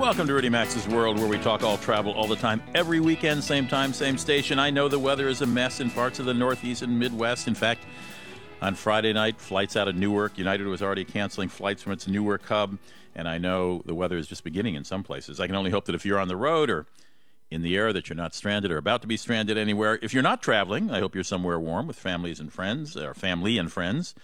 Welcome to Rudy Maxa's World, where we talk all travel all the time, every weekend, same time, same station. I know the weather is a mess in parts of the Northeast and Midwest. In fact, on Friday night, flights out of Newark, United was already canceling flights from its Newark hub, and I know the weather is just beginning in some places. I can only hope that if you're on the road or in the air, that you're not stranded or about to be stranded anywhere. If you're not traveling, I hope you're somewhere warm with families and friends, or family and friends.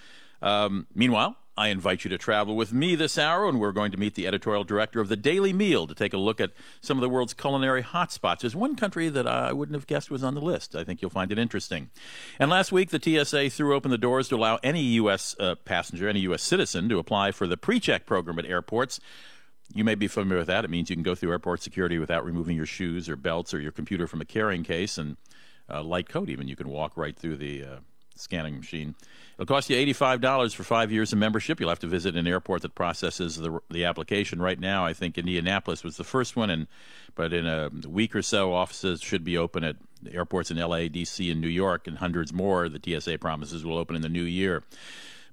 Um, meanwhile, I invite you to travel with me this hour, and we're going to meet the editorial director of the Daily Meal to take a look at some of the world's culinary hotspots. There's one country that I wouldn't have guessed was on the list. I think you'll find it interesting. And last week, the TSA threw open the doors to allow any U.S. Uh, passenger, any U.S. citizen, to apply for the pre-check program at airports. You may be familiar with that. It means you can go through airport security without removing your shoes or belts or your computer from a carrying case, and uh, light coat even. You can walk right through the uh, scanning machine. It'll cost you $85 for five years of membership. You'll have to visit an airport that processes the, the application. Right now, I think Indianapolis was the first one, and but in a week or so, offices should be open at airports in LA, DC, and New York, and hundreds more. The TSA promises will open in the new year.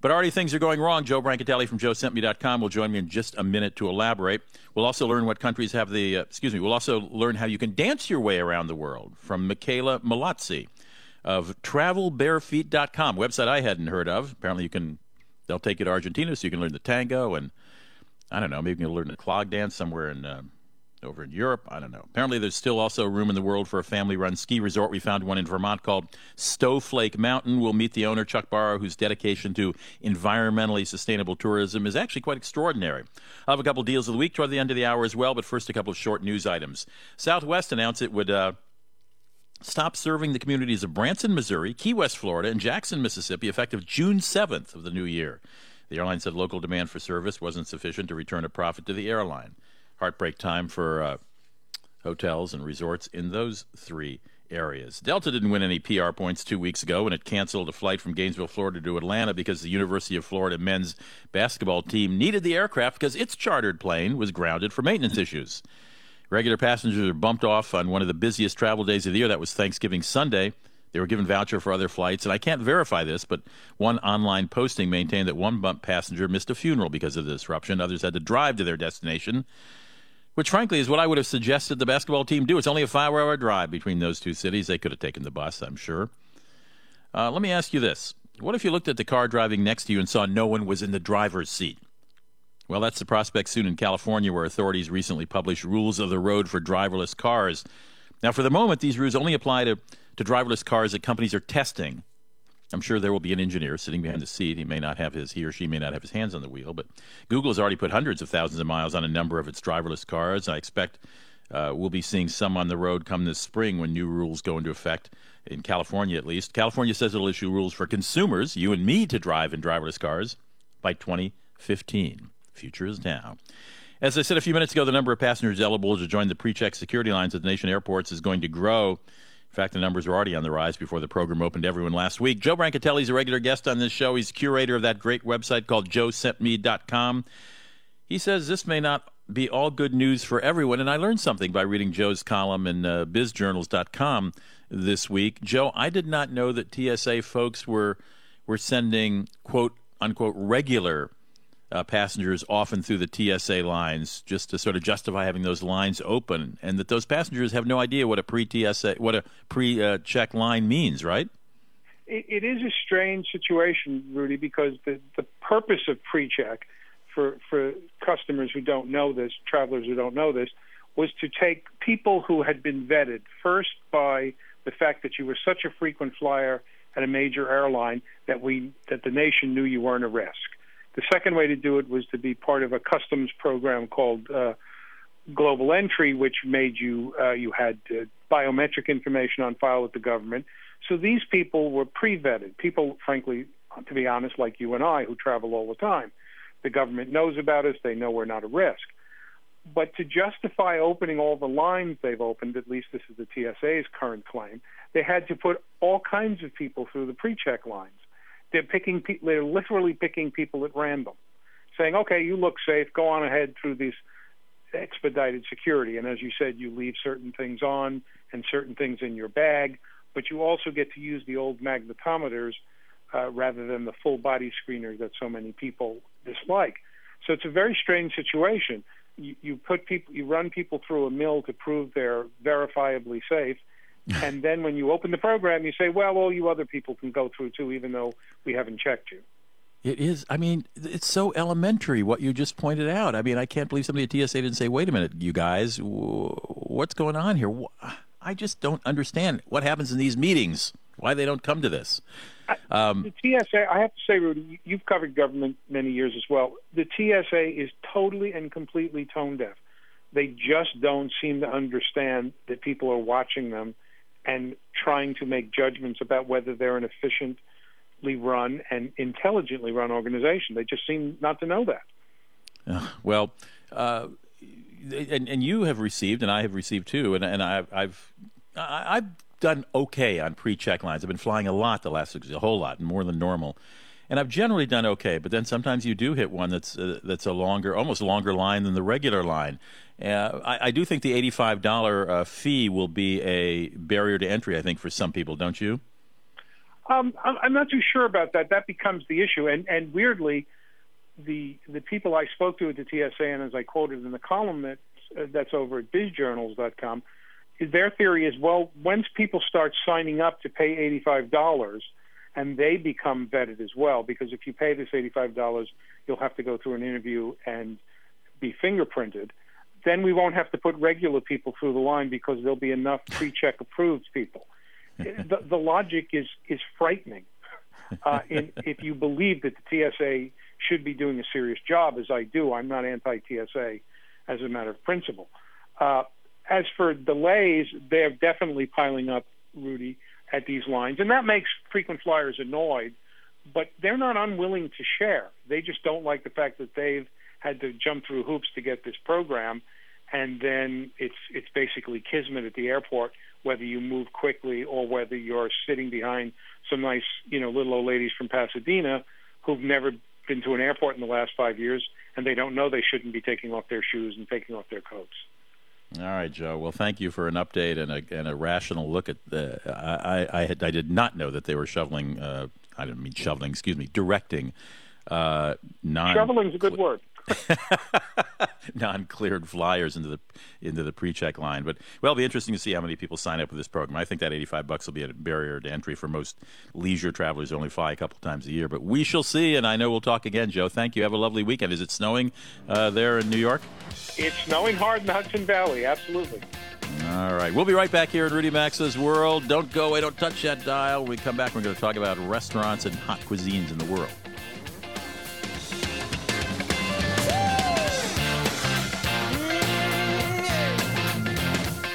But already things are going wrong. Joe Brancatelli from JoeSentMe.com will join me in just a minute to elaborate. We'll also learn what countries have the, uh, excuse me, we'll also learn how you can dance your way around the world from Michaela Malazzi of travelbarefeet.com, website I hadn't heard of. Apparently, you can they'll take you to Argentina so you can learn the tango and I don't know, maybe you can learn the clog dance somewhere in uh, over in Europe. I don't know. Apparently, there's still also room in the world for a family-run ski resort. We found one in Vermont called Snowflake Mountain. We'll meet the owner, Chuck Barrow, whose dedication to environmentally sustainable tourism is actually quite extraordinary. I'll have a couple of deals of the week toward the end of the hour as well, but first, a couple of short news items. Southwest announced it would. Uh, stop serving the communities of Branson, Missouri, Key West, Florida, and Jackson, Mississippi, effective June 7th of the new year. The airline said local demand for service wasn't sufficient to return a profit to the airline. Heartbreak time for uh, hotels and resorts in those three areas. Delta didn't win any PR points two weeks ago when it canceled a flight from Gainesville, Florida to Atlanta because the University of Florida men's basketball team needed the aircraft because its chartered plane was grounded for maintenance issues. Regular passengers are bumped off on one of the busiest travel days of the year. That was Thanksgiving Sunday. They were given voucher for other flights, and I can't verify this, but one online posting maintained that one bump passenger missed a funeral because of the disruption. Others had to drive to their destination, which frankly is what I would have suggested the basketball team do. It's only a five-hour drive between those two cities. They could have taken the bus, I'm sure. Uh, let me ask you this: What if you looked at the car driving next to you and saw no one was in the driver's seat? Well, that's the prospect soon in California, where authorities recently published rules of the road for driverless cars. Now, for the moment, these rules only apply to, to driverless cars that companies are testing. I'm sure there will be an engineer sitting behind the seat. He may not have his, he or she may not have his hands on the wheel, but Google has already put hundreds of thousands of miles on a number of its driverless cars. I expect uh, we'll be seeing some on the road come this spring when new rules go into effect in California, at least. California says it'll issue rules for consumers, you and me, to drive in driverless cars by 2015. Future is now. As I said a few minutes ago, the number of passengers eligible to join the pre-check security lines at the nation airports is going to grow. In fact, the numbers were already on the rise before the program opened to everyone last week. Joe Brancatelli is a regular guest on this show. He's curator of that great website called joesentme.com. He says this may not be all good news for everyone, and I learned something by reading Joe's column in uh, bizjournals.com this week. Joe, I did not know that TSA folks were were sending quote unquote regular uh, passengers often through the TSA lines just to sort of justify having those lines open, and that those passengers have no idea what a pre TSA, what a pre check line means, right? It, it is a strange situation, Rudy, because the, the purpose of pre check for, for customers who don't know this, travelers who don't know this, was to take people who had been vetted first by the fact that you were such a frequent flyer at a major airline that we that the nation knew you weren't a risk. The second way to do it was to be part of a customs program called uh, Global Entry, which made you uh, you had uh, biometric information on file with the government. So these people were pre-vetted. People, frankly, to be honest, like you and I, who travel all the time. The government knows about us. They know we're not a risk. But to justify opening all the lines they've opened, at least this is the TSA's current claim, they had to put all kinds of people through the pre-check lines. They're picking, pe- they're literally picking people at random, saying, "Okay, you look safe. Go on ahead through these expedited security." And as you said, you leave certain things on and certain things in your bag, but you also get to use the old magnetometers uh, rather than the full body screener that so many people dislike. So it's a very strange situation you, you put people, you run people through a mill to prove they're verifiably safe, and then when you open the program, you say, well, all you other people can go through too, even though we haven't checked you. It is. I mean, it's so elementary what you just pointed out. I mean, I can't believe somebody at TSA didn't say, "Wait a minute, you guys, what's going on here?" I just don't understand what happens in these meetings. Why they don't come to this? Um, the TSA, I have to say, Rudy, you've covered government many years as well. The TSA is totally and completely tone deaf. They just don't seem to understand that people are watching them and trying to make judgments about whether they're an efficiently run and intelligently run organization. They just seem not to know that. Uh, well, uh, and, and you have received, and I have received too, and, and I've, I've I've done okay on pre-check lines. I've been flying a lot the last six, a whole lot, and more than normal, and I've generally done okay. But then sometimes you do hit one that's uh, that's a longer, almost longer line than the regular line. Uh, I, I, do think the eighty-five dollar uh, fee will be a barrier to entry. I think for some people, don't you? Um, I'm not too sure about that. That becomes the issue, and and weirdly, the the people I spoke to at the TSA, and as I quoted in the column that uh, that's over at bizjournals.com, their theory is well, once people start signing up to pay $85 and they become vetted as well, because if you pay this $85, you'll have to go through an interview and be fingerprinted. Then we won't have to put regular people through the line because there'll be enough pre-check approved people. the, the logic is is frightening. Uh, in, if you believe that the TSA should be doing a serious job, as I do, I'm not anti-TSA as a matter of principle. Uh, as for delays, they're definitely piling up, Rudy, at these lines, and that makes frequent flyers annoyed. But they're not unwilling to share. They just don't like the fact that they've had to jump through hoops to get this program, and then it's it's basically kismet at the airport whether you move quickly or whether you're sitting behind some nice, you know, little old ladies from Pasadena who've never been to an airport in the last five years and they don't know they shouldn't be taking off their shoes and taking off their coats. All right, Joe. Well, thank you for an update and a, and a rational look at the. I, I, had, I did not know that they were shoveling. Uh, I didn't mean shoveling. Excuse me, directing. Uh, non. Shoveling's a good word. non-cleared flyers into the into the pre-check line. But well, it'll be interesting to see how many people sign up with this program. I think that 85 bucks will be a barrier to entry for most leisure travelers who only fly a couple times a year. But we shall see, and I know we'll talk again, Joe. Thank you. Have a lovely weekend. Is it snowing uh, there in New York? It's snowing hard in the Hudson Valley. Absolutely. All right. We'll be right back here in Rudy Maxa's World. Don't go away. Don't touch that dial. When we come back, we're going to talk about restaurants and hot cuisines in the world.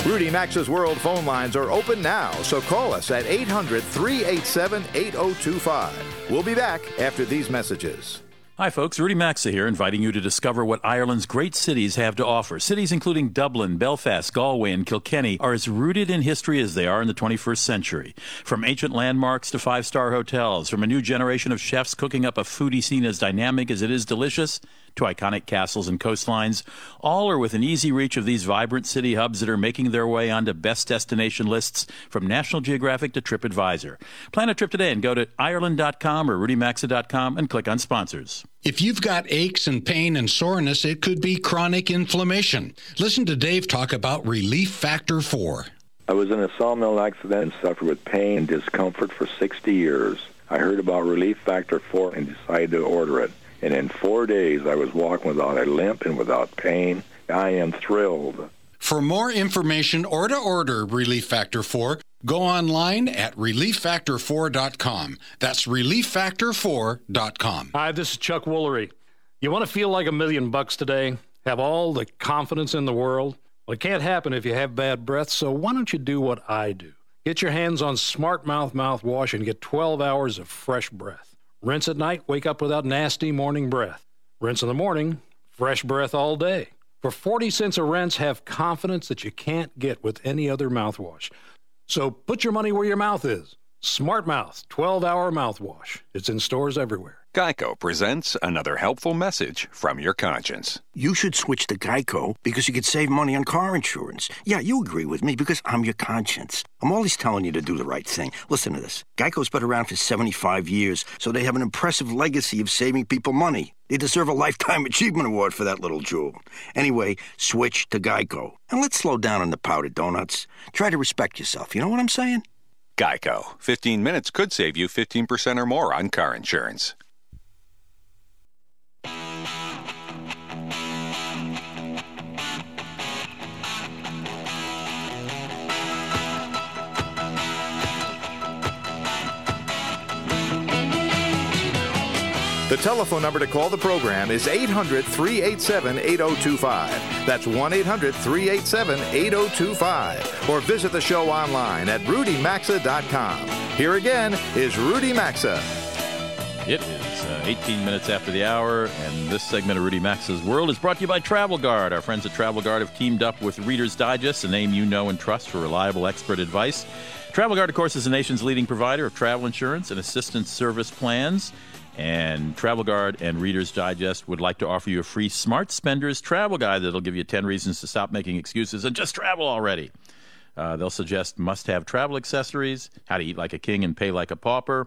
Rudy Maxa's World phone lines are open now, so call us at 800 387 8025. We'll be back after these messages. Hi, folks. Rudy Maxa here, inviting you to discover what Ireland's great cities have to offer. Cities including Dublin, Belfast, Galway, and Kilkenny are as rooted in history as they are in the 21st century. From ancient landmarks to five star hotels, from a new generation of chefs cooking up a foodie scene as dynamic as it is delicious, to iconic castles and coastlines, all are within easy reach of these vibrant city hubs that are making their way onto best destination lists from National Geographic to TripAdvisor. Plan a trip today and go to Ireland.com or RudyMaxa.com and click on sponsors. If you've got aches and pain and soreness, it could be chronic inflammation. Listen to Dave talk about Relief Factor 4. I was in a sawmill accident and suffered with pain and discomfort for 60 years. I heard about Relief Factor 4 and decided to order it. And in four days, I was walking without a limp and without pain. I am thrilled. For more information or to order Relief Factor 4, go online at relieffactor4.com. That's relieffactor4.com. Hi, this is Chuck Woolery. You want to feel like a million bucks today? Have all the confidence in the world? Well, it can't happen if you have bad breath, so why don't you do what I do? Get your hands on Smart Mouth mouthwash and get 12 hours of fresh breath. Rinse at night, wake up without nasty morning breath. Rinse in the morning, fresh breath all day. For 40 cents a rinse, have confidence that you can't get with any other mouthwash. So put your money where your mouth is. Smart Mouth 12 hour mouthwash. It's in stores everywhere. Geico presents another helpful message from your conscience. You should switch to Geico because you could save money on car insurance. Yeah, you agree with me because I'm your conscience. I'm always telling you to do the right thing. Listen to this Geico's been around for 75 years, so they have an impressive legacy of saving people money. They deserve a Lifetime Achievement Award for that little jewel. Anyway, switch to Geico. And let's slow down on the powdered donuts. Try to respect yourself, you know what I'm saying? Geico. 15 minutes could save you 15% or more on car insurance. The telephone number to call the program is 800 387 8025. That's 1 800 387 8025. Or visit the show online at rudymaxa.com. Here again is Rudy Maxa. It is uh, 18 minutes after the hour, and this segment of Rudy Maxa's World is brought to you by Travel Guard. Our friends at Travel Guard have teamed up with Reader's Digest, a name you know and trust for reliable expert advice. Travel Guard, of course, is the nation's leading provider of travel insurance and assistance service plans. And Travel Guard and Reader's Digest would like to offer you a free Smart Spenders travel guide that'll give you 10 reasons to stop making excuses and just travel already. Uh, they'll suggest must have travel accessories, how to eat like a king and pay like a pauper,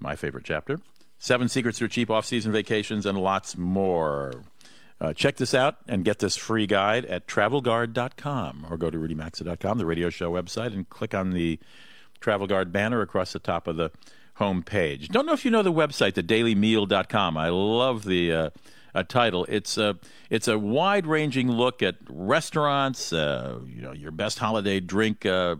my favorite chapter, seven secrets for cheap off season vacations, and lots more. Uh, check this out and get this free guide at travelguard.com or go to rudymaxa.com, the radio show website, and click on the Travel Guard banner across the top of the homepage. Don't know if you know the website, thedailymeal.com. I love the uh, uh, title. It's a it's a wide ranging look at restaurants, uh, you know, your best holiday drink uh,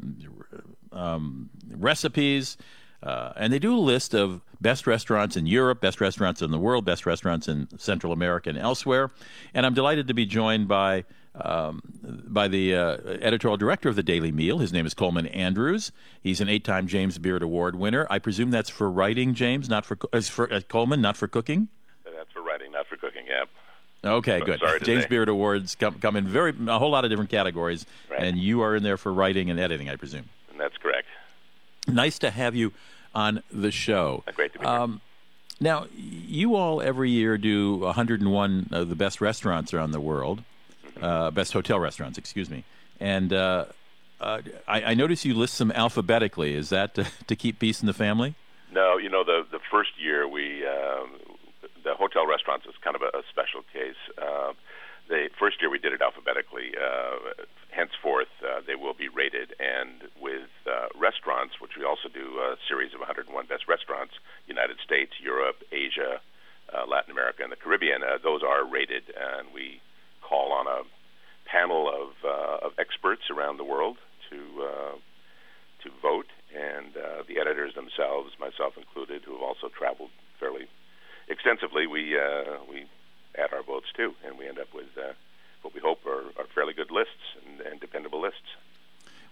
um, recipes, uh, and they do a list of best restaurants in Europe, best restaurants in the world, best restaurants in Central America and elsewhere. And I'm delighted to be joined by um, by the uh, editorial director of the Daily Meal. His name is Coleman Andrews. He's an eight-time James Beard Award winner. I presume that's for writing, James, not for, uh, for uh, Coleman, not for cooking. That's for writing, not for cooking. Yeah. Okay, good. James say. Beard Awards come come in very a whole lot of different categories, right. and you are in there for writing and editing, I presume. And that's correct. Nice to have you on the show. Great to be here. Um, now, you all every year do 101 of the best restaurants around the world uh, best hotel restaurants, excuse me. And uh, uh, I, I notice you list them alphabetically. Is that to, to, keep peace in the family? No, you know the the first year we um, the hotel restaurants is kind of a, a special case. Uh, the first year we did it alphabetically. Uh, henceforth, uh, they will be rated, and with uh, restaurants, which we also do a series of 101 best restaurants, United States, Europe, Asia, uh, Latin America, and the Caribbean, uh, those are rated, and we call on a panel of, uh, of experts around the world to uh, to vote, and uh, the editors themselves, myself included, who have also traveled fairly extensively, we uh, we add our votes too, and we end up with uh, what we hope are, are fairly good lists and, and dependable lists.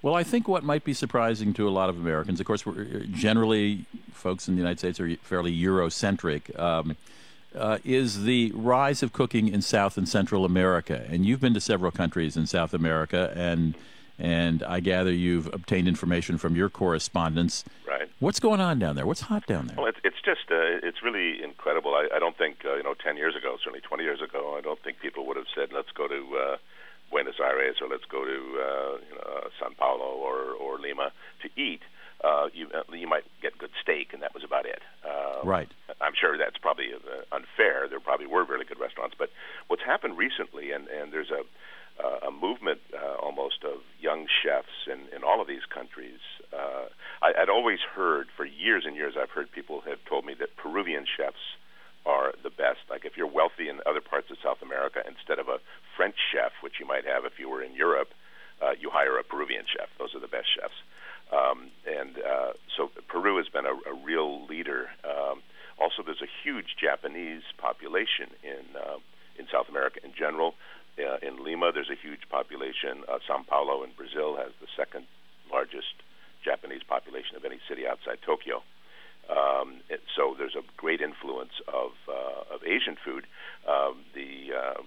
Well, I think what might be surprising to a lot of Americans, of course, we're generally folks in the United States are fairly Eurocentric. Um, uh, is the rise of cooking in South and Central America. And you've been to several countries in South America, and and I gather you've obtained information from your correspondents. Right. What's going on down there? What's hot down there? Well, it's, it's just uh, it's really incredible. I, I don't think uh, you know ten years ago, certainly twenty years ago, I don't think people would have said, "Let's go to." Uh, Buenos Aires, or let's go to uh, you know, San Paulo or, or Lima to eat uh, you uh, you might get good steak, and that was about it. Uh, right. I'm sure that's probably uh, unfair. There probably were really good restaurants, but what's happened recently, and and there's a uh, a movement uh, almost of young chefs in, in all of these countries. Uh, I, I'd always heard for years and years. I've heard people have told me that Peruvian chefs are the best. Like if you're wealthy in other parts of South America, instead of a French chef, which you might have if you were in Europe, uh, you hire a Peruvian chef. Those are the best chefs. Um, and uh, so Peru has been a, a real leader. Um, also, there's a huge Japanese population in uh, in South America in general. Uh, in Lima, there's a huge population. Uh, Sao Paulo in Brazil has the second largest Japanese population of any city outside Tokyo. Um, so there's a great influence of uh, of Asian food. Um, the uh,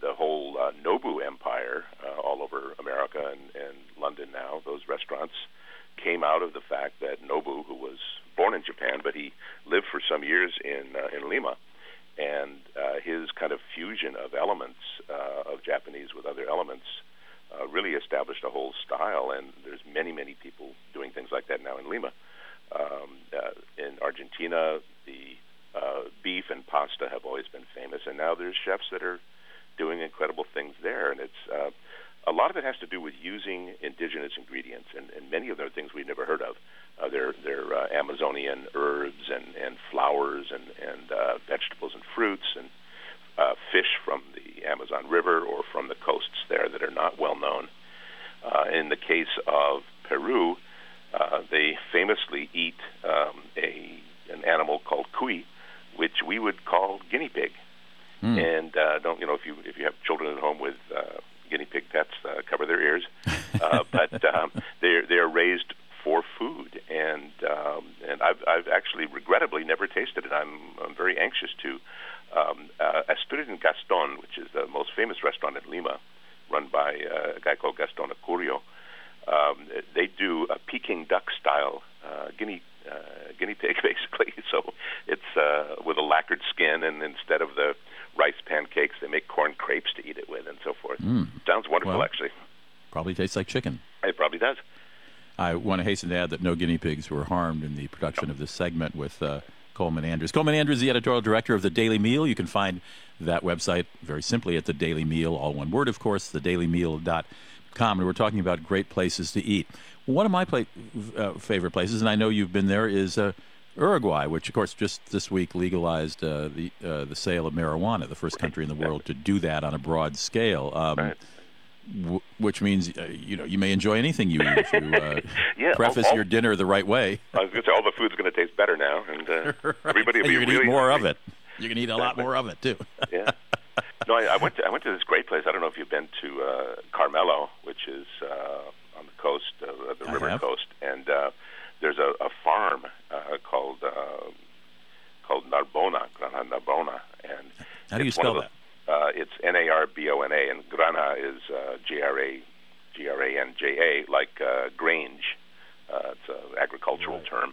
the whole uh, Nobu empire uh, all over America and, and London now, those restaurants came out of the fact that Nobu, who was born in Japan, but he lived for some years in uh, in Lima, and uh, his kind of fusion of elements uh, of Japanese with other elements uh, really established a whole style. And there's many many people doing things like that now in Lima. Um, uh, in Argentina, the uh, beef and pasta have always been famous, and now there's chefs that are doing incredible things there. And it's uh, a lot of it has to do with using indigenous ingredients, and, and many of them are things we've never heard of. Uh, they're they're uh, Amazonian herbs and, and flowers and and uh, vegetables and fruits and uh, fish from the Amazon River or from the coasts there that are not well known. Uh, in the case of Peru, uh, they famously eat um, a an animal called cuy, which we would call guinea pig. Mm. And uh, don't you know if you if you have children at home with uh, guinea pig pets, uh, cover their ears. Uh, but um, they're they're raised for food, and um, and I've I've actually regrettably never tasted it. I'm I'm very anxious to. Um, uh, Astrid and Gaston, which is the most famous restaurant in Lima, run by uh, a guy called Gaston Acurio, um, they do a Peking duck style uh, guinea uh, guinea pig, basically. So it's uh, with a lacquered skin, and instead of the rice pancakes, they make corn crepes to eat it with, and so forth. Mm. Sounds wonderful, well, actually. Probably tastes like chicken. It probably does. I want to hasten to add that no guinea pigs were harmed in the production of this segment with uh, Coleman Andrews. Coleman Andrews, the editorial director of The Daily Meal. You can find that website very simply at The Daily Meal, all one word, of course, thedailymeal.com com, and we're talking about great places to eat. One of my pla- uh, favorite places, and I know you've been there, is uh, Uruguay, which of course just this week legalized uh, the uh, the sale of marijuana, the first country in the world to do that on a broad scale. Um, right. w- which means uh, you know you may enjoy anything you eat if you uh, yeah, preface all, all, your dinner the right way. I was going to say all the food's going to taste better now, and right. everybody will be really eat more of it. You can eat a lot more of it too. yeah. No, I, I went. To, I went to this great place. I don't know if you've been to uh, Carmelo, which is uh, on the coast, uh, the I river have. coast, and uh, there's a, a farm uh, called uh, called Narbona, Granja Narbona, and How do you spell of that? Uh, it's N A R B O N A, and Granja is uh, G R A G R A N J A, like uh, Grange. Uh, it's an agricultural term.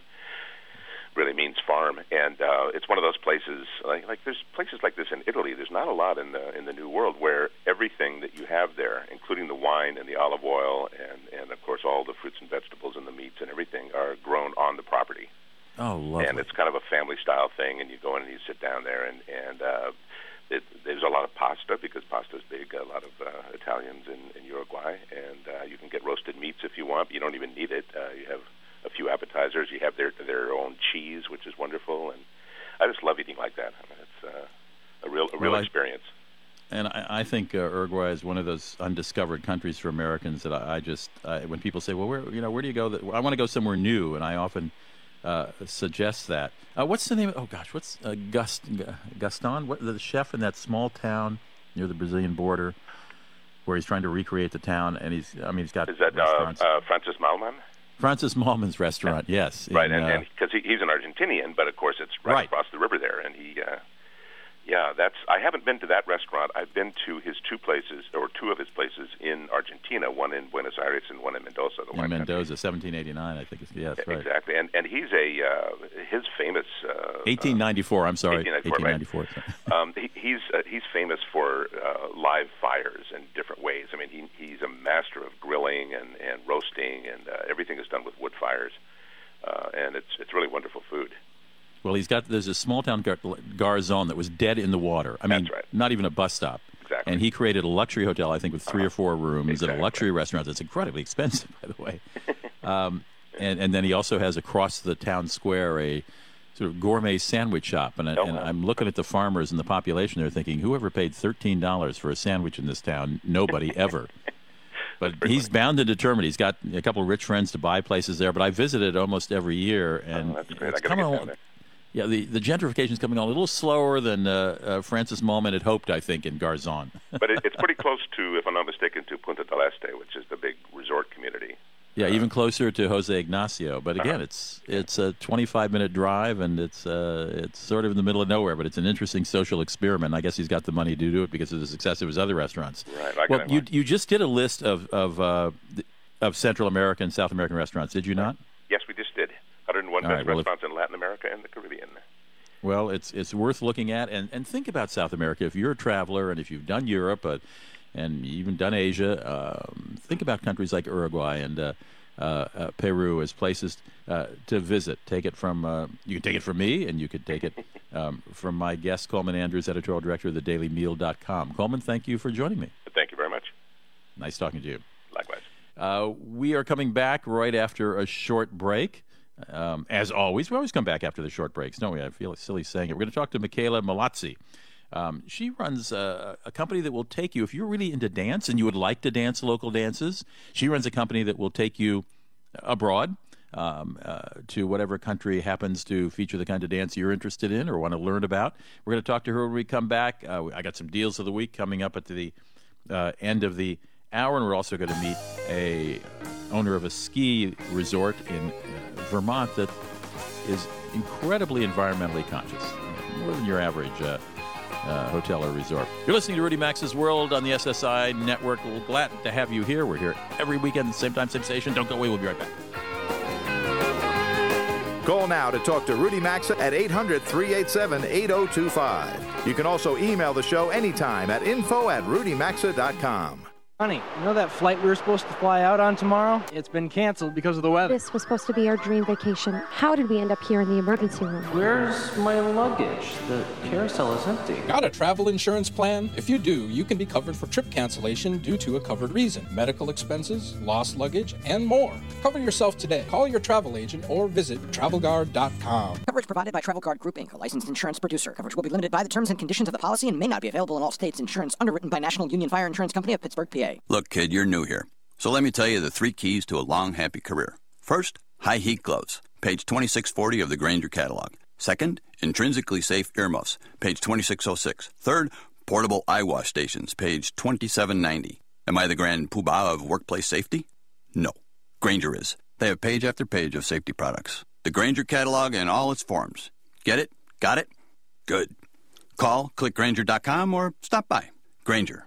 Really means farm, and uh, it's one of those places. Like, like there's places like this in Italy. There's not a lot in the in the New World where everything that you have there, including the wine and the olive oil, and and of course all the fruits and vegetables and the meats and everything, are grown on the property Oh, lovely. and it's kind of a family style thing. And you go in and you sit down there, and and uh, it, there's a lot of pasta because pasta's big. A lot of uh, Italians in, in Uruguay, and uh, you can get roasted meats if you want. But you don't even need it. Uh, you have a few appetizers. You have their their own cheese, which is wonderful, and I just love eating like that. I mean, it's uh, a real a real Well, I- experience. And I, I think uh, Uruguay is one of those undiscovered countries for Americans that I, I just I, when people say, "Well, where you know where do you go?" That, I want to go somewhere new, and I often uh, suggest that. Uh, what's the name? Oh gosh, what's uh, Gust, Gaston? What the chef in that small town near the Brazilian border, where he's trying to recreate the town, and he's I mean he's got Is that uh, uh, Francis Mallmann? Francis Mallmann's restaurant, yes, Right, in, and uh, because he, he's an Argentinian, but of course it's right, Right. across the river there, and he, uh, yeah, that's. I haven't been to that restaurant. I've been to his two places, or two of his places in Argentina, one in Buenos Aires and one in Mendoza. The in wine country. Mendoza, 1789, I think. It's, yes, right. Exactly, and and he's a uh, his famous. Uh, 1894. I'm sorry, 1894, 1894. um, he, he's uh, he's famous for uh, live fires in different ways. I mean, he he's a master of grilling and, and roasting, and uh, everything is done with wood fires, uh, and it's it's really wonderful food. Well, he's got there's a small town gar- Garzon that was dead in the water. I mean, right. not even a bus stop. Exactly. And he created a luxury hotel, I think, with 3 or four rooms and a luxury restaurant that's incredibly expensive, by the way. um, and and then he also has across the town square a sort of gourmet sandwich shop. And, I, Oh, and. I'm looking at the farmers and the population. They're thinking, whoever paid thirteen dollars for a sandwich in this town? Nobody ever. But he's bound and determined. He's got a couple of rich friends to buy places there. But I visited almost every year, and oh, that's great. it's I gotta coming get al- down there. yeah, the, the gentrification is coming on a little slower than uh, uh, Francis Mallmann had hoped, I think, in Garzon. but it, it's pretty close to, if I'm not mistaken, to Punta del Este, which is the big resort community. Yeah, even closer to Jose Ignacio. But again, Uh-huh. it's it's a 25 minute drive, and it's uh, it's sort of in the middle of nowhere. But it's an interesting social experiment. I guess he's got the money to do it because of the success of his other restaurants. Right, like well, you one. you just did a list of of uh, of Central American and South American restaurants, did you not? Yes, we just did. 101 All best right, well, if- restaurants in Latin America and the Caribbean. Well, it's it's worth looking at, and, and think about South America. If you're a traveler, and if you've done Europe, uh, and even done Asia, um, think about countries like Uruguay and uh, uh, uh, Peru as places uh, to visit. Take it from uh, you can take it from me, and you could take it um, from my guest Coleman Andrews, editorial director of the thedailymeal.com. Coleman, thank you for joining me. Thank you very much. Nice talking to you. Likewise. Uh, we are coming back right after a short break. Um, as always, we always come back after the short breaks, don't we? I feel silly saying it. We're going to talk to Michaela Malazzi. Um, she runs uh, a company that will take you, if you're really into dance and you would like to dance local dances, she runs a company that will take you abroad um, uh, to whatever country happens to feature the kind of dance you're interested in or want to learn about. We're going to talk to her when we come back. Uh, I got some deals of the week coming up at the uh, end of the hour, and we're also going to meet a owner of a ski resort in Vermont that is incredibly environmentally conscious, more than your average uh, uh, hotel or resort. You're listening to Rudy Maxa's World on the SSI Network. We're glad to have you here. We're here every weekend, same time, same station. Don't go away. We'll be right back. Call now to talk to Rudy Maxa at 800 387 8025. You can also email the show anytime at info at rudymaxa.com. Honey, you know that flight we were supposed to fly out on tomorrow? It's been canceled because of the weather. This was supposed to be our dream vacation. How did we end up here in the emergency room? Where's my luggage? The carousel is empty. Got a travel insurance plan? If you do, you can be covered for trip cancellation due to a covered reason, medical expenses, lost luggage, and more. Cover yourself today. Call your travel agent or visit travelguard.com. Coverage provided by Travel Guard Group Inc., a licensed insurance producer. Coverage will be limited by the terms and conditions of the policy and may not be available in all states. Insurance underwritten by National Union Fire Insurance Company of Pittsburgh, PA. Look, kid, you're new here. So let me tell you the three keys to a long, happy career. First, high heat gloves, page 2640 of the Grainger catalog. Second, intrinsically safe earmuffs, page 2606. Third, portable eye wash stations, page 2790. Am I the grand poobah of workplace safety? No. Grainger is. They have page after page of safety products. The Grainger catalog in all its forms. Get it? Got it? Good. Call, click Grainger.com, or stop by. Grainger,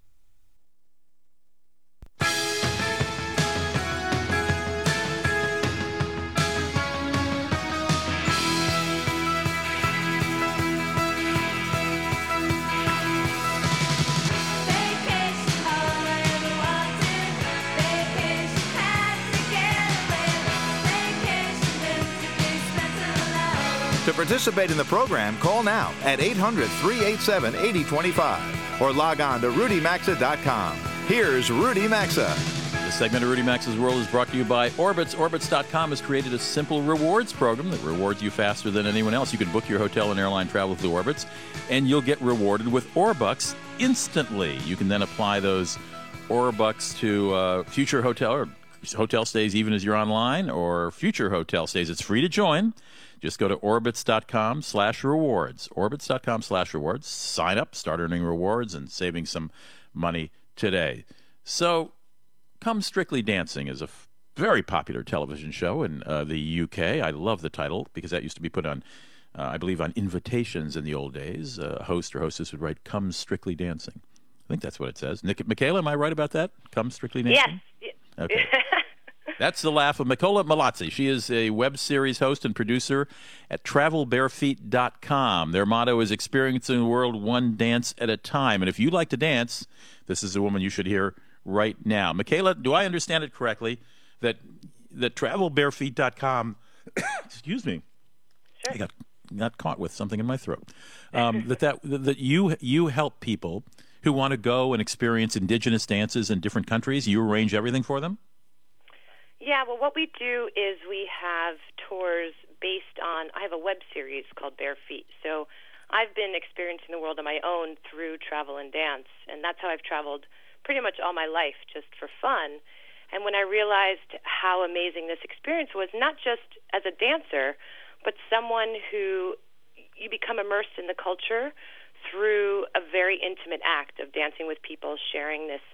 Participate in the program, call now at 800 387 8025 or log on to rudymaxa.com. Here's Rudy Maxa. This segment of Rudy Maxa's World is brought to you by Orbitz. Orbitz.com has created a simple rewards program that rewards you faster than anyone else. You can book your hotel and airline travel through Orbitz, and you'll get rewarded with Orbucks instantly. You can then apply those Orbucks to uh, future hotel or hotel stays, even as you're online, or future hotel stays. It's free to join. Just go to orbitz.com slash rewards. Orbitz.com slash rewards. Sign up, start earning rewards, and saving some money today. So, Come Strictly Dancing is a f- very popular television show in uh, the UK. I love the title because that used to be put on, uh, I believe, on invitations in the old days. Uh, a host or hostess would write, Come Strictly Dancing. I think that's what it says. Nick, Michaela, am I right about that? Come Strictly Dancing? Yes. Okay. That's the laugh of Michaela Malazzi. She is a web series host and producer at travelbarefeet.com. Their motto is experiencing the world one dance at a time. And if you like to dance, this is a woman you should hear right now. Michaela, do I understand it correctly that that travelbarefeet.com excuse me. I got got caught with something in my throat. Um, that that that you you help people who want to go and experience indigenous dances in different countries. You arrange everything for them? Yeah, well, what we do is we have tours based on. I have a web series called Bare Feet. So I've been experiencing the world on my own through travel and dance, and that's how I've traveled pretty much all my life just for fun. And when I realized how amazing this experience was, not just as a dancer, but someone who you become immersed in the culture through a very intimate act of dancing with people, sharing this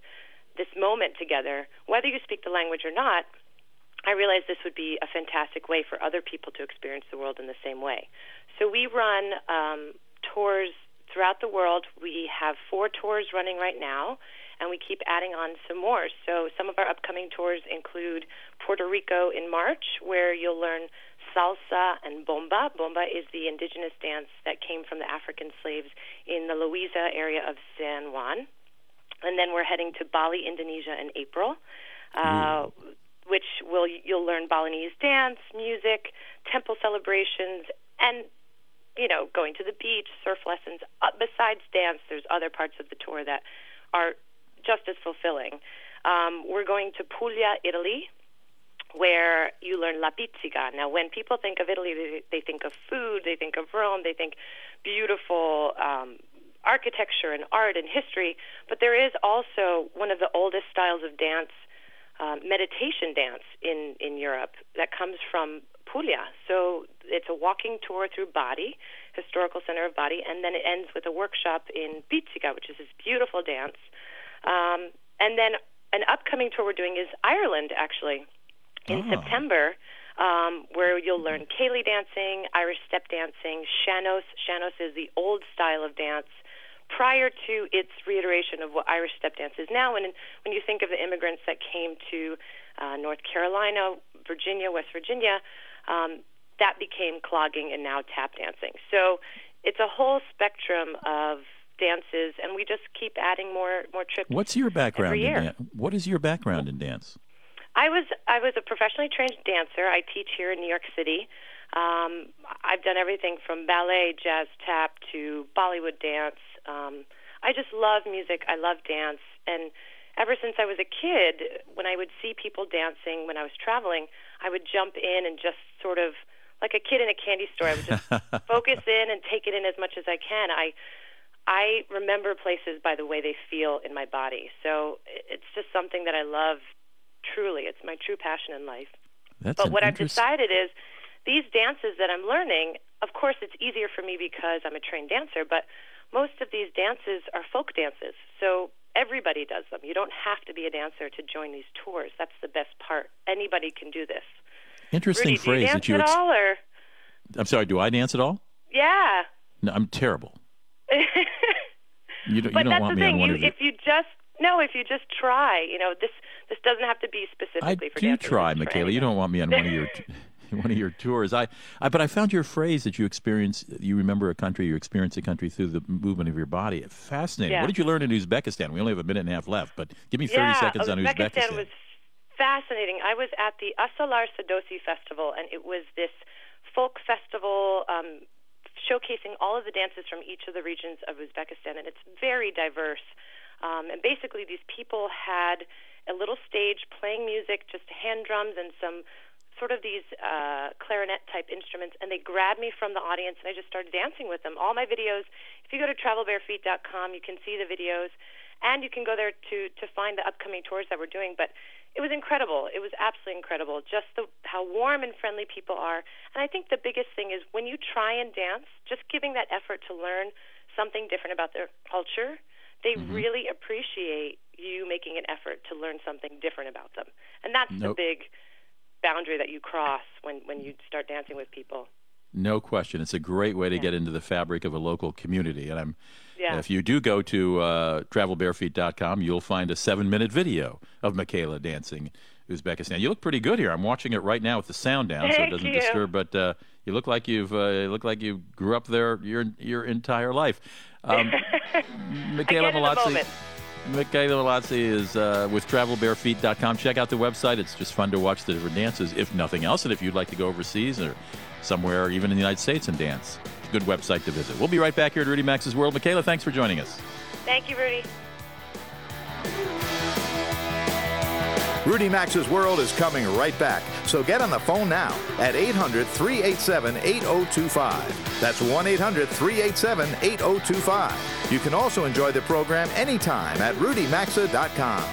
this moment together, whether you speak the language or not, I realized this would be a fantastic way for other people to experience the world in the same way. So we run um, tours throughout the world. We have four tours running right now, and we keep adding on some more. So some of our upcoming tours include Puerto Rico in March, where you'll learn salsa and bomba. Bomba is the indigenous dance that came from the African slaves in the Loíza area of San Juan. And then we're heading to Bali, Indonesia in April. Uh, which will you'll learn Balinese dance, music, temple celebrations, and you know going to the beach, surf lessons. Uh, besides dance, there's other parts of the tour that are just as fulfilling. Um, we're going to Puglia, Italy, where you learn La Pizzica. Now, when people think of Italy, they, they think of food, they think of Rome, they think beautiful um, architecture and art and history, but there is also one of the oldest styles of dance, um, meditation dance in, in Europe that comes from Puglia. So it's a walking tour through Bari, historical center of Bari, and then it ends with a workshop in Pizzica, which is this beautiful dance. Um, and then an upcoming tour we're doing is Ireland, actually in Oh. September, um, where you'll learn céilí dancing, Irish step dancing, Sean-nós. Sean-nós is the old style of dance prior to its reiteration of what Irish step dance is now. And when you think of the immigrants that came to uh, North Carolina, Virginia, West Virginia, um, that became clogging and now tap dancing. So it's a whole spectrum of dances, and we just keep adding more more trips. What's your background every in year. dance? What is your background in dance? I was I was a professionally trained dancer. I teach here in New York City. Um, I've done everything from ballet, jazz, tap to Bollywood dance. Um, I just love music. I love dance, and ever since I was a kid, when I would see people dancing when I was traveling, I would jump in and just sort of like a kid in a candy store. I would just focus in and take it in as much as I can. I I remember places by the way they feel in my body. So it's just something that I love truly. It's my true passion in life. That's but what I've decided is these dances that I'm learning, of course, it's easier for me because I'm a trained dancer, but most of these dances are folk dances. So everybody does them. You don't have to be a dancer to join these tours. That's the best part. Anybody can do this. Interesting Rudy, phrase you that you. at ex- all, or I'm sorry. Do I dance at all? yeah? No, I'm terrible. You don't. but you don't that's want the me thing. on one You, of your. if you just no, if you just try, you know, this this doesn't have to be I specifically for do dancers. try, It's for Michaela. You don't want me on one of your one of your tours. I, I, but I found your phrase that you experience. You remember a country. You experience a country through the movement of your body. Fascinating. Yeah. What did you learn in Uzbekistan? We only have a minute and a half left, but give me thirty yeah, seconds on Uzbekistan Uzbekistan. was fascinating. I was at the Asrlar Sadosi Festival, and it was this folk festival um, showcasing all of the dances from each of the regions of Uzbekistan, and it's very diverse. Um, and basically, these people had a little stage playing music, just hand drums and some sort of these uh, clarinet type instruments, and they grabbed me from the audience, and I just started dancing with them. All my videos, if you go to travelbarefeet.com, you can see the videos, and you can go there to to find the upcoming tours that we're doing. But it was incredible. It was absolutely incredible. Just the how warm and friendly people are, and I think the biggest thing is when you try and dance, just giving that effort to learn something different about their culture. They really appreciate you making an effort to learn something different about them, and that's the big boundary that you cross when when you start dancing with people. No question. It's a great way to get into the fabric of a local community. And I'm, Yeah. if you do go to uh, travelbareFeet.com, you'll find a seven minute video of Michaela dancing Uzbekistan. You look pretty good here. I'm watching it right now with the sound down, so it doesn't you. disturb. But uh, you look like you've uh, you look like you grew up there your your entire life. Um, Michaela I get in the Malazzi. Michaela Malazzi is uh, with TravelBareFeet.com. Check out the website. It's just fun to watch the different dances, if nothing else. And if you'd like to go overseas or somewhere, even in the United States, and dance, it's a good website to visit. We'll be right back here at Rudy Maxa's World. Michaela, thanks for joining us. Thank you, Rudy. Rudy Maxa's World is coming right back. So get on the phone now at 800 387 8025. That's 1 800 387 8025. You can also enjoy the program anytime at rudymaxa.com.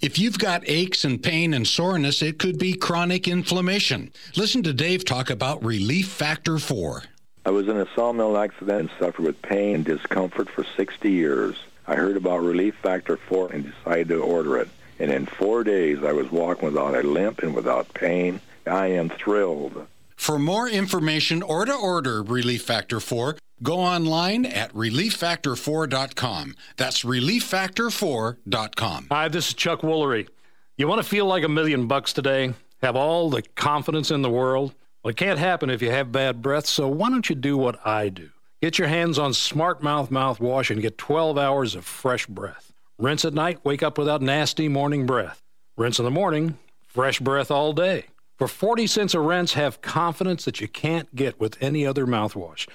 If you've got aches and pain and soreness, it could be chronic inflammation. Listen to Dave talk about Relief Factor 4. I was in a sawmill accident and suffered with pain and discomfort for 60 years. I heard about Relief Factor 4 and decided to order it. And in four days, I was walking without a limp and without pain. I am thrilled. For more information or to order Relief Factor 4, go online at relieffactor4.com. That's relieffactor4.com. Hi, this is Chuck Woolery. You want to feel like a million bucks today? Have all the confidence in the world? Well, it can't happen if you have bad breath, so why don't you do what I do? Get your hands on Smart Mouth mouthwash and get 12 hours of fresh breath. Rinse at night, wake up without nasty morning breath. Rinse in the morning, fresh breath all day. For 40 cents a rinse, have confidence that you can't get with any other mouthwash.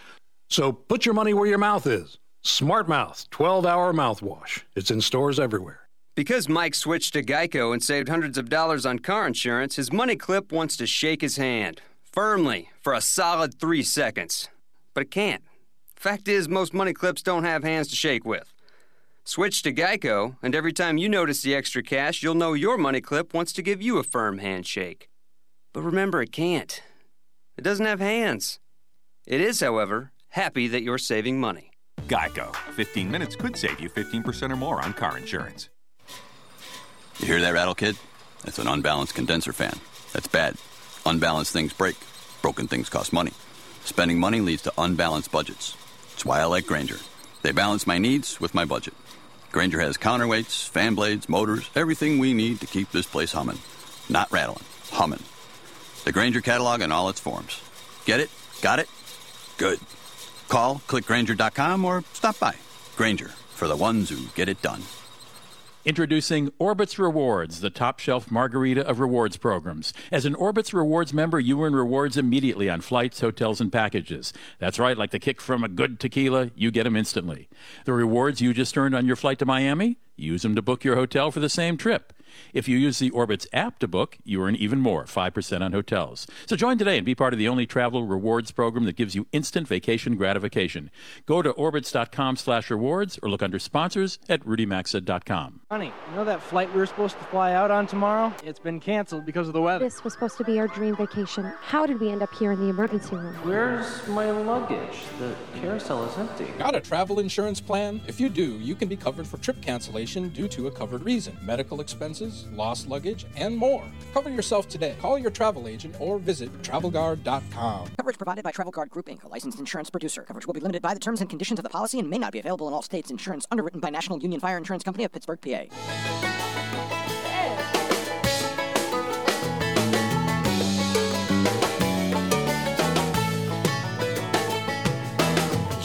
So put your money where your mouth is. Smart Mouth 12 hour mouthwash. It's in stores everywhere. Because Mike switched to Geico and saved hundreds of dollars on car insurance, his money clip wants to shake his hand firmly for a solid three seconds. But it can't. Fact is, most money clips don't have hands to shake with. Switch to Geico, and every time you notice the extra cash, you'll know your money clip wants to give you a firm handshake. But remember, it can't. It doesn't have hands. It is, however, happy that you're saving money. Geico. 15 minutes could save you 15% or more on car insurance. You hear that rattle, kid? That's an unbalanced condenser fan. That's bad. Unbalanced things break. Broken things cost money. Spending money leads to unbalanced budgets. That's why I like Grainger. They balance my needs with my budget. Grainger has counterweights, fan blades, motors, everything we need to keep this place humming. Not rattling, humming. The Grainger catalog in all its forms. Get it? Got it? Good. Call, clickgrainger.com, or stop by. Grainger for the ones who get it done. Introducing Orbitz Rewards, the top shelf margarita of rewards programs. As an Orbitz Rewards member, you earn rewards immediately on flights, hotels, and packages. That's right, like the kick from a good tequila, you get them instantly. The rewards you just earned on your flight to Miami, use them to book your hotel for the same trip. If you use the Orbitz app to book, you earn even more, 5% on hotels. So join today and be part of the only travel rewards program that gives you instant vacation gratification. Go to orbitz.com slash rewards or look under sponsors at rudymaxa.com. Honey, you know that flight we were supposed to fly out on tomorrow? It's been canceled because of the weather. This was supposed to be our dream vacation. How did we end up here in the emergency room? Where's my luggage? The carousel is empty. Got a travel insurance plan? If you do, you can be covered for trip cancellation due to a covered reason, medical expenses, lost luggage, and more. Cover yourself today. Call your travel agent or visit travelguard.com. Coverage provided by Travel Guard Group Inc., a licensed insurance producer. Coverage will be limited by the terms and conditions of the policy and may not be available in all states. Insurance underwritten by National Union Fire Insurance Company of Pittsburgh, PA.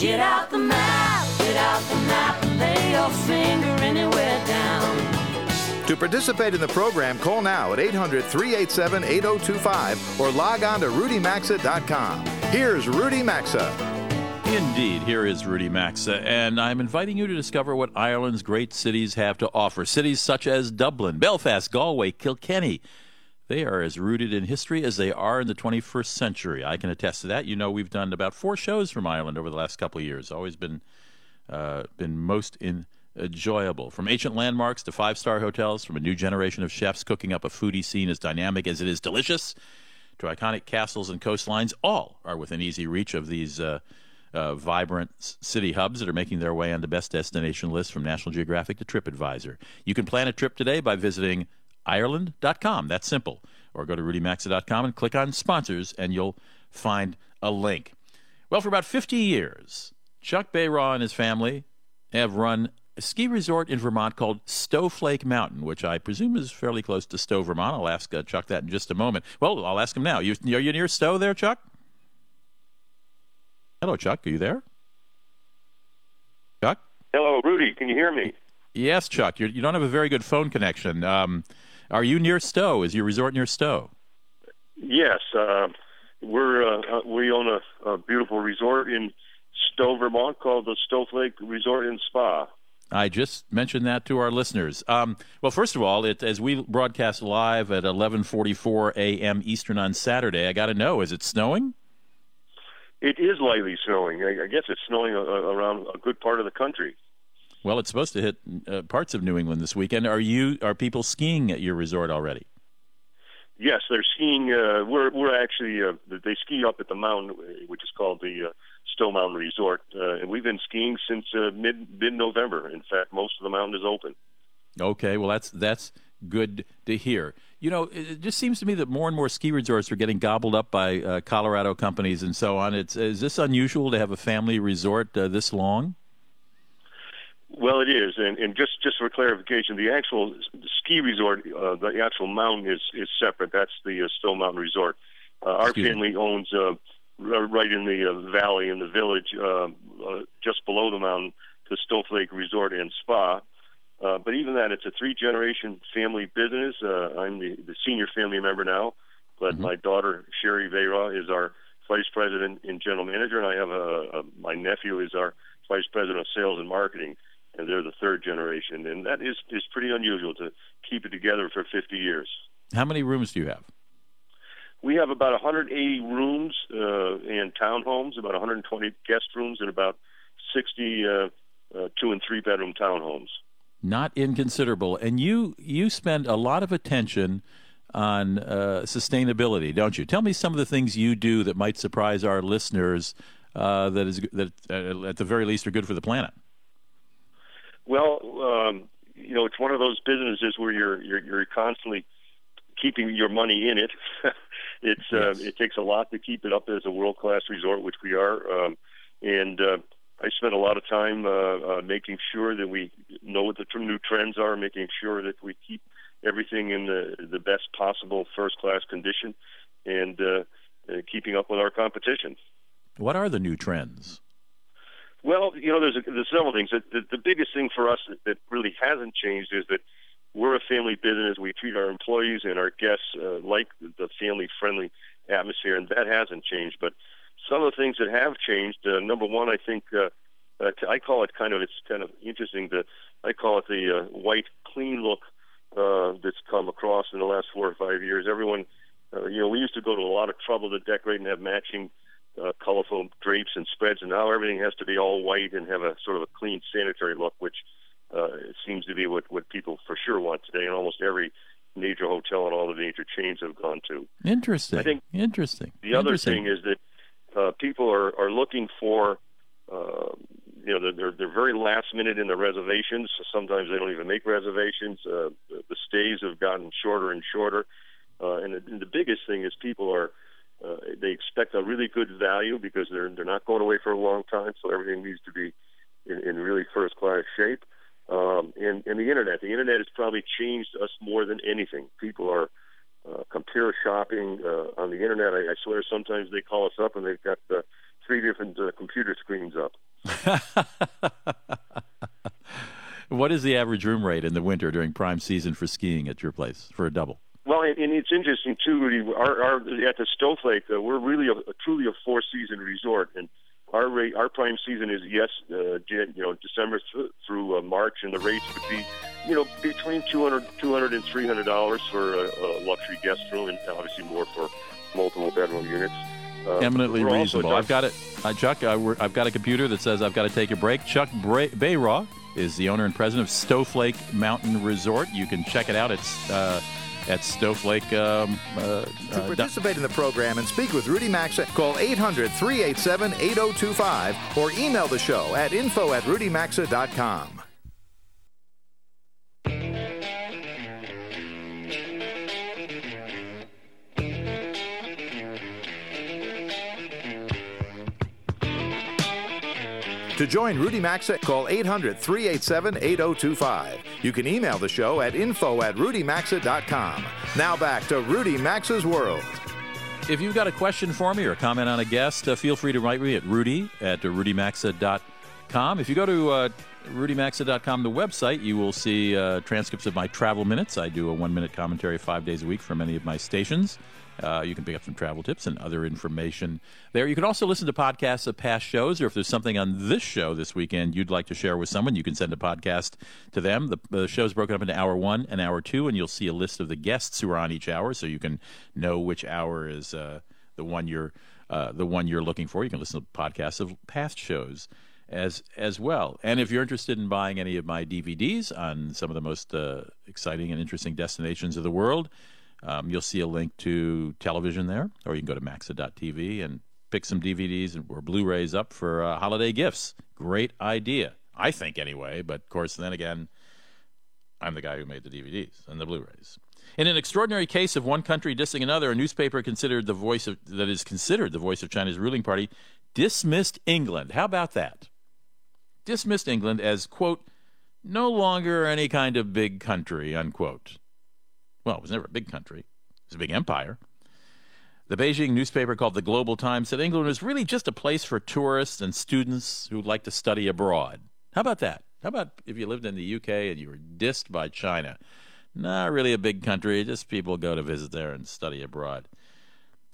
Get out the map, get out the map, and lay your finger anywhere down. To participate in the program, call now at 800 387 8025 or log on to rudymaxa.com. Here's Rudy Maxa. Indeed, here is Rudy Maxa, and I'm inviting you to discover what Ireland's great cities have to offer. Cities such as Dublin, Belfast, Galway, Kilkenny. They are as rooted in history as they are in the 21st century. I can attest to that. You know, we've done about four shows from Ireland over the last couple of years. Always been uh, been most in, enjoyable. From ancient landmarks to five star hotels, from a new generation of chefs cooking up a foodie scene as dynamic as it is delicious, to iconic castles and coastlines, all are within easy reach of these. Uh, uh, vibrant city hubs that are making their way on the best destination list from National Geographic to TripAdvisor. You can plan a trip today by visiting Ireland.com. That's simple. Or go to rudymaxa.com and click on sponsors, and you'll find a link. Well, for about 50 years, Chuck Baraw and his family have run ski resort in Vermont called Stoweflake Mountain, which I presume is fairly close to Stowe, Vermont. I'll ask uh, Chuck that in just a moment. Well, I'll ask him now. You, are you near Stowe there, Chuck? Hello, Chuck. Are you there? Chuck? Hello, Rudy. Can you hear me? Yes, Chuck. You're, you don't have a very good phone connection. Um, are you near Stowe? Is your resort near Stowe? Yes, uh, we're uh, uh, we own a, a beautiful resort in Stowe, Vermont, called the Stoweflake Resort and Spa. I just mentioned that to our listeners. Um, well, first of all, it, as we broadcast live at 11:44 a.m. Eastern on Saturday, I got to know: is it snowing? It is lightly snowing. I, I guess it's snowing a, a, around a good part of the country. Well, it's supposed to hit uh, parts of New England this weekend. Are you are people skiing at your resort already? Yes, they're skiing. Uh, we're we're actually uh, they ski up at the mountain, which is called the Stowe Mountain Resort, uh, and we've been skiing since uh, mid mid November. In fact, most of the mountain is open. Okay, well that's that's good to hear. You know, it just seems to me that more and more ski resorts are getting gobbled up by uh, Colorado companies and so on. It's is this unusual to have a family resort uh, this long? Well, it is, and, and just just for clarification, the actual ski resort, uh, the actual mountain is is separate. That's the uh, Stowe Mountain Resort. Uh, our Excuse me. family owns uh, right in the uh, valley in the village, uh, uh, just below the mountain, Stoweflake Resort and Spa. Uh, but even that, it's a three generation family business. Uh, I'm the, the senior family member now, but my daughter Sherry Vera is our vice president and general manager, and I have a, a my nephew is our vice president of sales and marketing, and they're the third generation, and that is is pretty unusual to keep it together for 50 years. How many rooms do you have? We have about 180 rooms uh, and townhomes, about 120 guest rooms, and about 60 uh, uh, two and three bedroom townhomes. Not inconsiderable, and you you spend a lot of attention on uh, sustainability, don't you? Tell me some of the things you do that might surprise our listeners. Uh, that is that uh, at the very least are good for the planet. Well, um, you know, it's one of those businesses where you're you're, you're constantly keeping your money in it. it's uh, it takes a lot to keep it up as a world class resort, which we are. Um, and uh, I spend a lot of time uh, uh, making sure that we know what the tr- new trends are, making sure that we keep everything in the the best possible first class condition, and uh, uh, keeping up with our competition. What are the new trends? Well, you know, there's, a, there's several things. The, the, the biggest thing for us that, that really hasn't changed is that we're a family business. We treat our employees and our guests uh, like the family-friendly atmosphere, and that hasn't changed. But some of the things that have changed, uh, number one, I think uh, uh, I call it kind of it's kind of interesting. that I call it the uh, white clean look uh, that's come across in the last four or five years. Everyone, uh, you know, we used to go to a lot of trouble to decorate and have matching uh, colorful drapes and spreads, and now everything has to be all white and have a sort of a clean, sanitary look, which uh, seems to be what what people for sure want today, and almost every major hotel and all the major chains have gone to. Interesting. I think interesting. The other Interesting. thing is that uh, people are, are looking for, uh, you know, they're- they're, very last minute in their reservations. So sometimes they don't even make reservations. Uh, the, the stays have gotten shorter and shorter. Uh, and, the, and the biggest thing is people are, uh, they expect a really good value because they're, they're not going away for a long time. So everything needs to be in, in really first class shape. Um, and, and the internet, the internet has probably changed us more than anything. People are uh, compare shopping uh, on the internet. I, I swear sometimes they call us up and they've got uh, three different uh, computer screens up. What is the average room rate in the winter during prime season for skiing at your place for a double? Well, and, and it's interesting too, Rudy. Our, our at the Stoweflake, uh, we're really a, a truly a four season resort, and our rate, our prime season is yes, uh, you know, December th- through uh, March, and the rates would be, you know, between 200, 200 and 300 dollars for a, a luxury guest room, and obviously more for multiple bedroom units. Uh, Eminently reasonable. I've got it, uh, Chuck. I, I've got a computer that says I've got to take a break. Chuck Bra- Baraw is the owner and president of Stoweflake Mountain Resort. You can check it out. It's uh, at Stoweflake. Um, uh, To uh, participate in the program and speak with Rudy Maxa, call 800 387 8025 or email the show at info at rudymaxa.com. To join Rudy Maxa, call 800 387 8025. You can email the show at info at rudymaxa.com. Now back to Rudy Maxa's World. If you've got a question for me or a comment on a guest, uh, feel free to write me at rudy at rudymaxa.com. If you go to uh, rudymaxa.com, the website, you will see uh, transcripts of my travel minutes. I do a one minute commentary five days a week for many of my stations. Uh, you can pick up some travel tips and other information there. You can also listen to podcasts of past shows, or if there's something on this show this weekend you'd like to share with someone, you can send a podcast to them. The, the show's broken up into hour one and hour two, and you'll see a list of the guests who are on each hour, so you can know which hour is uh, the one you're uh, the one you're looking for. You can listen to podcasts of past shows as as well. And if you're interested in buying any of my DVDs on some of the most uh, exciting and interesting destinations of the world, Um, you'll see a link to television there, or you can go to maxa.tv and pick some DVDs or Blu-rays up for uh, holiday gifts. Great idea, I think anyway. But of course, then again, I'm the guy who made the DVDs and the Blu-rays. In an extraordinary case of one country dissing another, a newspaper considered the voice of, that is considered the voice of China's ruling party dismissed England. How about that? Dismissed England as quote no longer any kind of big country unquote. Well, it was never a big country. It was a big empire. The Beijing newspaper called the Global Times said England was really just a place for tourists and students who'd like to study abroad. How about that? How about if you lived in the UK and you were dissed by China? Not really a big country, just people go to visit there and study abroad.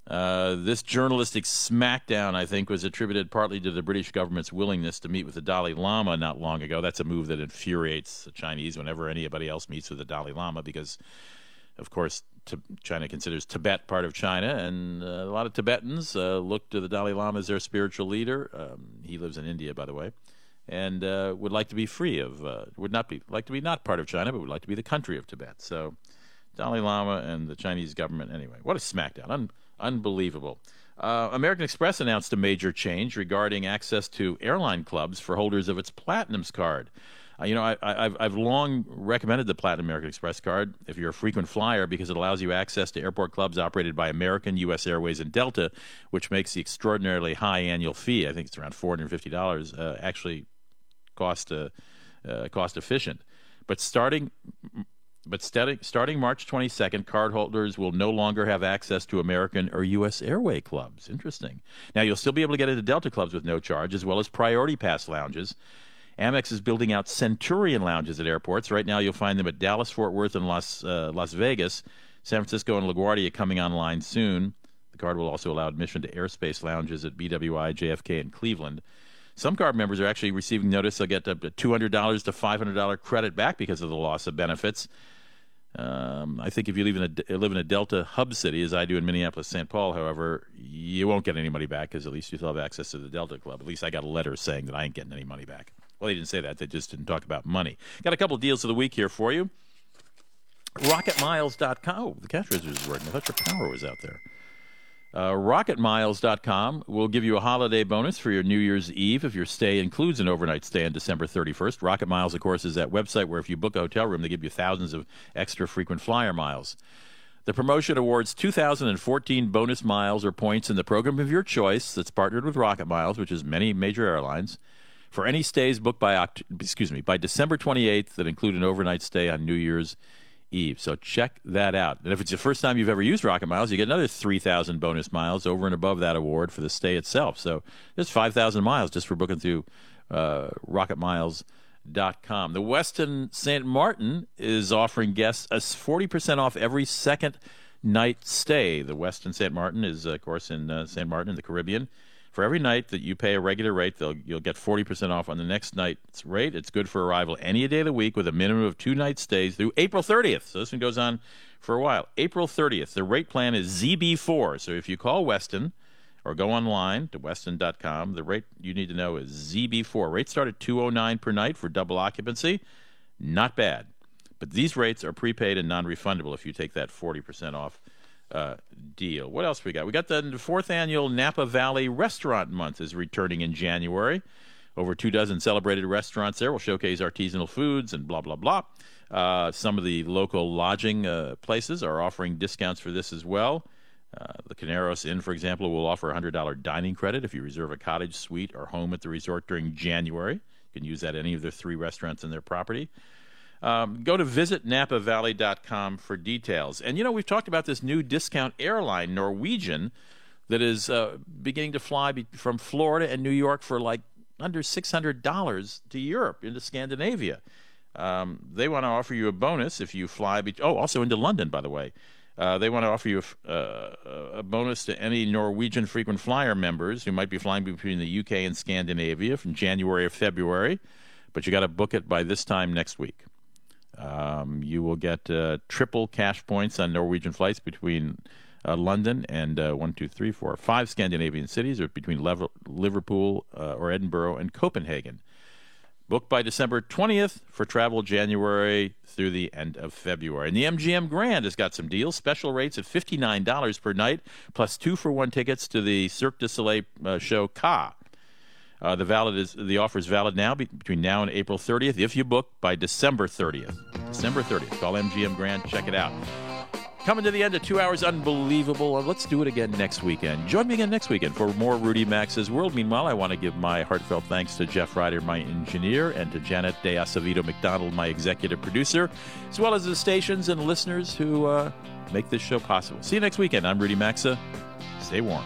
Uh, this journalistic smackdown, I think, was attributed partly to the British government's willingness to meet with the Dalai Lama not long ago. That's a move that infuriates the Chinese whenever anybody else meets with the Dalai Lama because, of course, China considers Tibet part of China, and uh, a lot of Tibetans uh, look to the Dalai Lama as their spiritual leader. Um, he lives in India, by the way and uh, would like to be free of uh, would not be like to be not part of China, but would like to be the country of Tibet. So, Dalai Lama and the Chinese government. Anyway, what a smackdown! Un- unbelievable. Uh, American Express announced a major change regarding access to airline clubs for holders of its Platinums card. Uh, you know, I, have I've long recommended the Platinum American Express card if you're a frequent flyer because it allows you access to airport clubs operated by American, U.S. Airways, and Delta, which makes the extraordinarily high annual fee, I think it's around $450, uh, actually cost uh, uh, cost efficient. But starting but starting March 22nd, cardholders will no longer have access to American or U.S. Airway clubs. Interesting. Now, you'll still be able to get into Delta clubs with no charge, as well as Priority Pass lounges. Amex is building out Centurion lounges at airports. Right now, you'll find them at Dallas, Fort Worth, and Las, uh, Las Vegas. San Francisco and LaGuardia coming online soon. The card will also allow admission to airspace lounges at BWI, JFK, and Cleveland. Some card members are actually receiving notice they'll get up to $200 to $500 credit back because of the loss of benefits. Um, I think if you live in a live in a Delta hub city, as I do in Minneapolis, St. Paul, however, you won't get any money back because at least you still have access to the Delta Club. At least I got a letter saying that I ain't getting any money back. Well, they didn't say that; they just didn't talk about money. Got a couple of deals of the week here for you. RocketMiles.com. Oh, the cash register is working. I thought your power was out there. Uh, RocketMiles.com will give you a holiday bonus for your New Year's Eve if your stay includes an overnight stay on December 31st. Rocket Miles, of course, is that website where if you book a hotel room, they give you thousands of extra frequent flyer miles. The promotion awards 2014 bonus miles or points in the program of your choice that's partnered with Rocket Miles, which is many major airlines, for any stays booked by excuse me by December 28th that include an overnight stay on New Year's Eve. So check that out. And if it's the first time you've ever used Rocket Miles, you get another 3,000 bonus miles over and above that award for the stay itself. So there's 5,000 miles just for booking through uh, rocketmiles.com. The Westin St. Martin is offering guests a 40% off every second night stay. The Westin St. Martin is, of course, in uh, St. Martin in the Caribbean. For every night that you pay a regular rate, they'll, you'll get 40% off on the next night's rate. It's good for arrival any day of the week with a minimum of two night stays through April 30th. So this one goes on for a while. April 30th. The rate plan is ZB4. So if you call Westin or go online to westin.com, the rate you need to know is ZB4. Rates start at 209 per night for double occupancy. Not bad. But these rates are prepaid and non-refundable if you take that 40% off uh, deal. What else we got? We got the fourth annual Napa Valley Restaurant Month is returning in January. Over two dozen celebrated restaurants there will showcase artisanal foods and blah blah blah. Uh, some of the local lodging uh, places are offering discounts for this as well. Uh, the Carneros Inn, for example, will offer a $100 dining credit if you reserve a cottage, suite, or home at the resort during January. You can use that at any of their three restaurants in their property. Um, go to visitnapavalley.com for details. And you know, we've talked about this new discount airline, Norwegian, that is uh, beginning to fly be- from Florida and New York for like under $600 to Europe, into Scandinavia. Um, they want to offer you a bonus if you fly. Be- oh, also into London, by the way. Uh, they want to offer you a, uh, a, bonus to any Norwegian frequent flyer members who might be flying between the UK and Scandinavia from January or February, but you got to book it by this time next week. Um, you will get uh, triple cash points on Norwegian flights between uh, London and uh, one, two, three, four, five Scandinavian cities, or between Liverpool uh, or Edinburgh and Copenhagen. Book by December 20th for travel January through the end of February. And the MGM Grand has got some deals. Special rates at $59 per night, plus two for one tickets to the Cirque du Soleil uh, show Ka. Uh, the valid is the offer is valid now be, between now and April 30th. If you book by December 30th, December 30th, call MGM Grand. Check it out. Coming to the end of two hours, unbelievable. Uh, let's do it again next weekend. Join me again next weekend for more Rudy Maxa's World. Meanwhile, I want to give my heartfelt thanks to Jeff Ryder, my engineer, and to Janet De Acevedo McDonald, my executive producer, as well as the stations and listeners who uh, make this show possible. See you next weekend. I'm Rudy Maxa. Stay warm.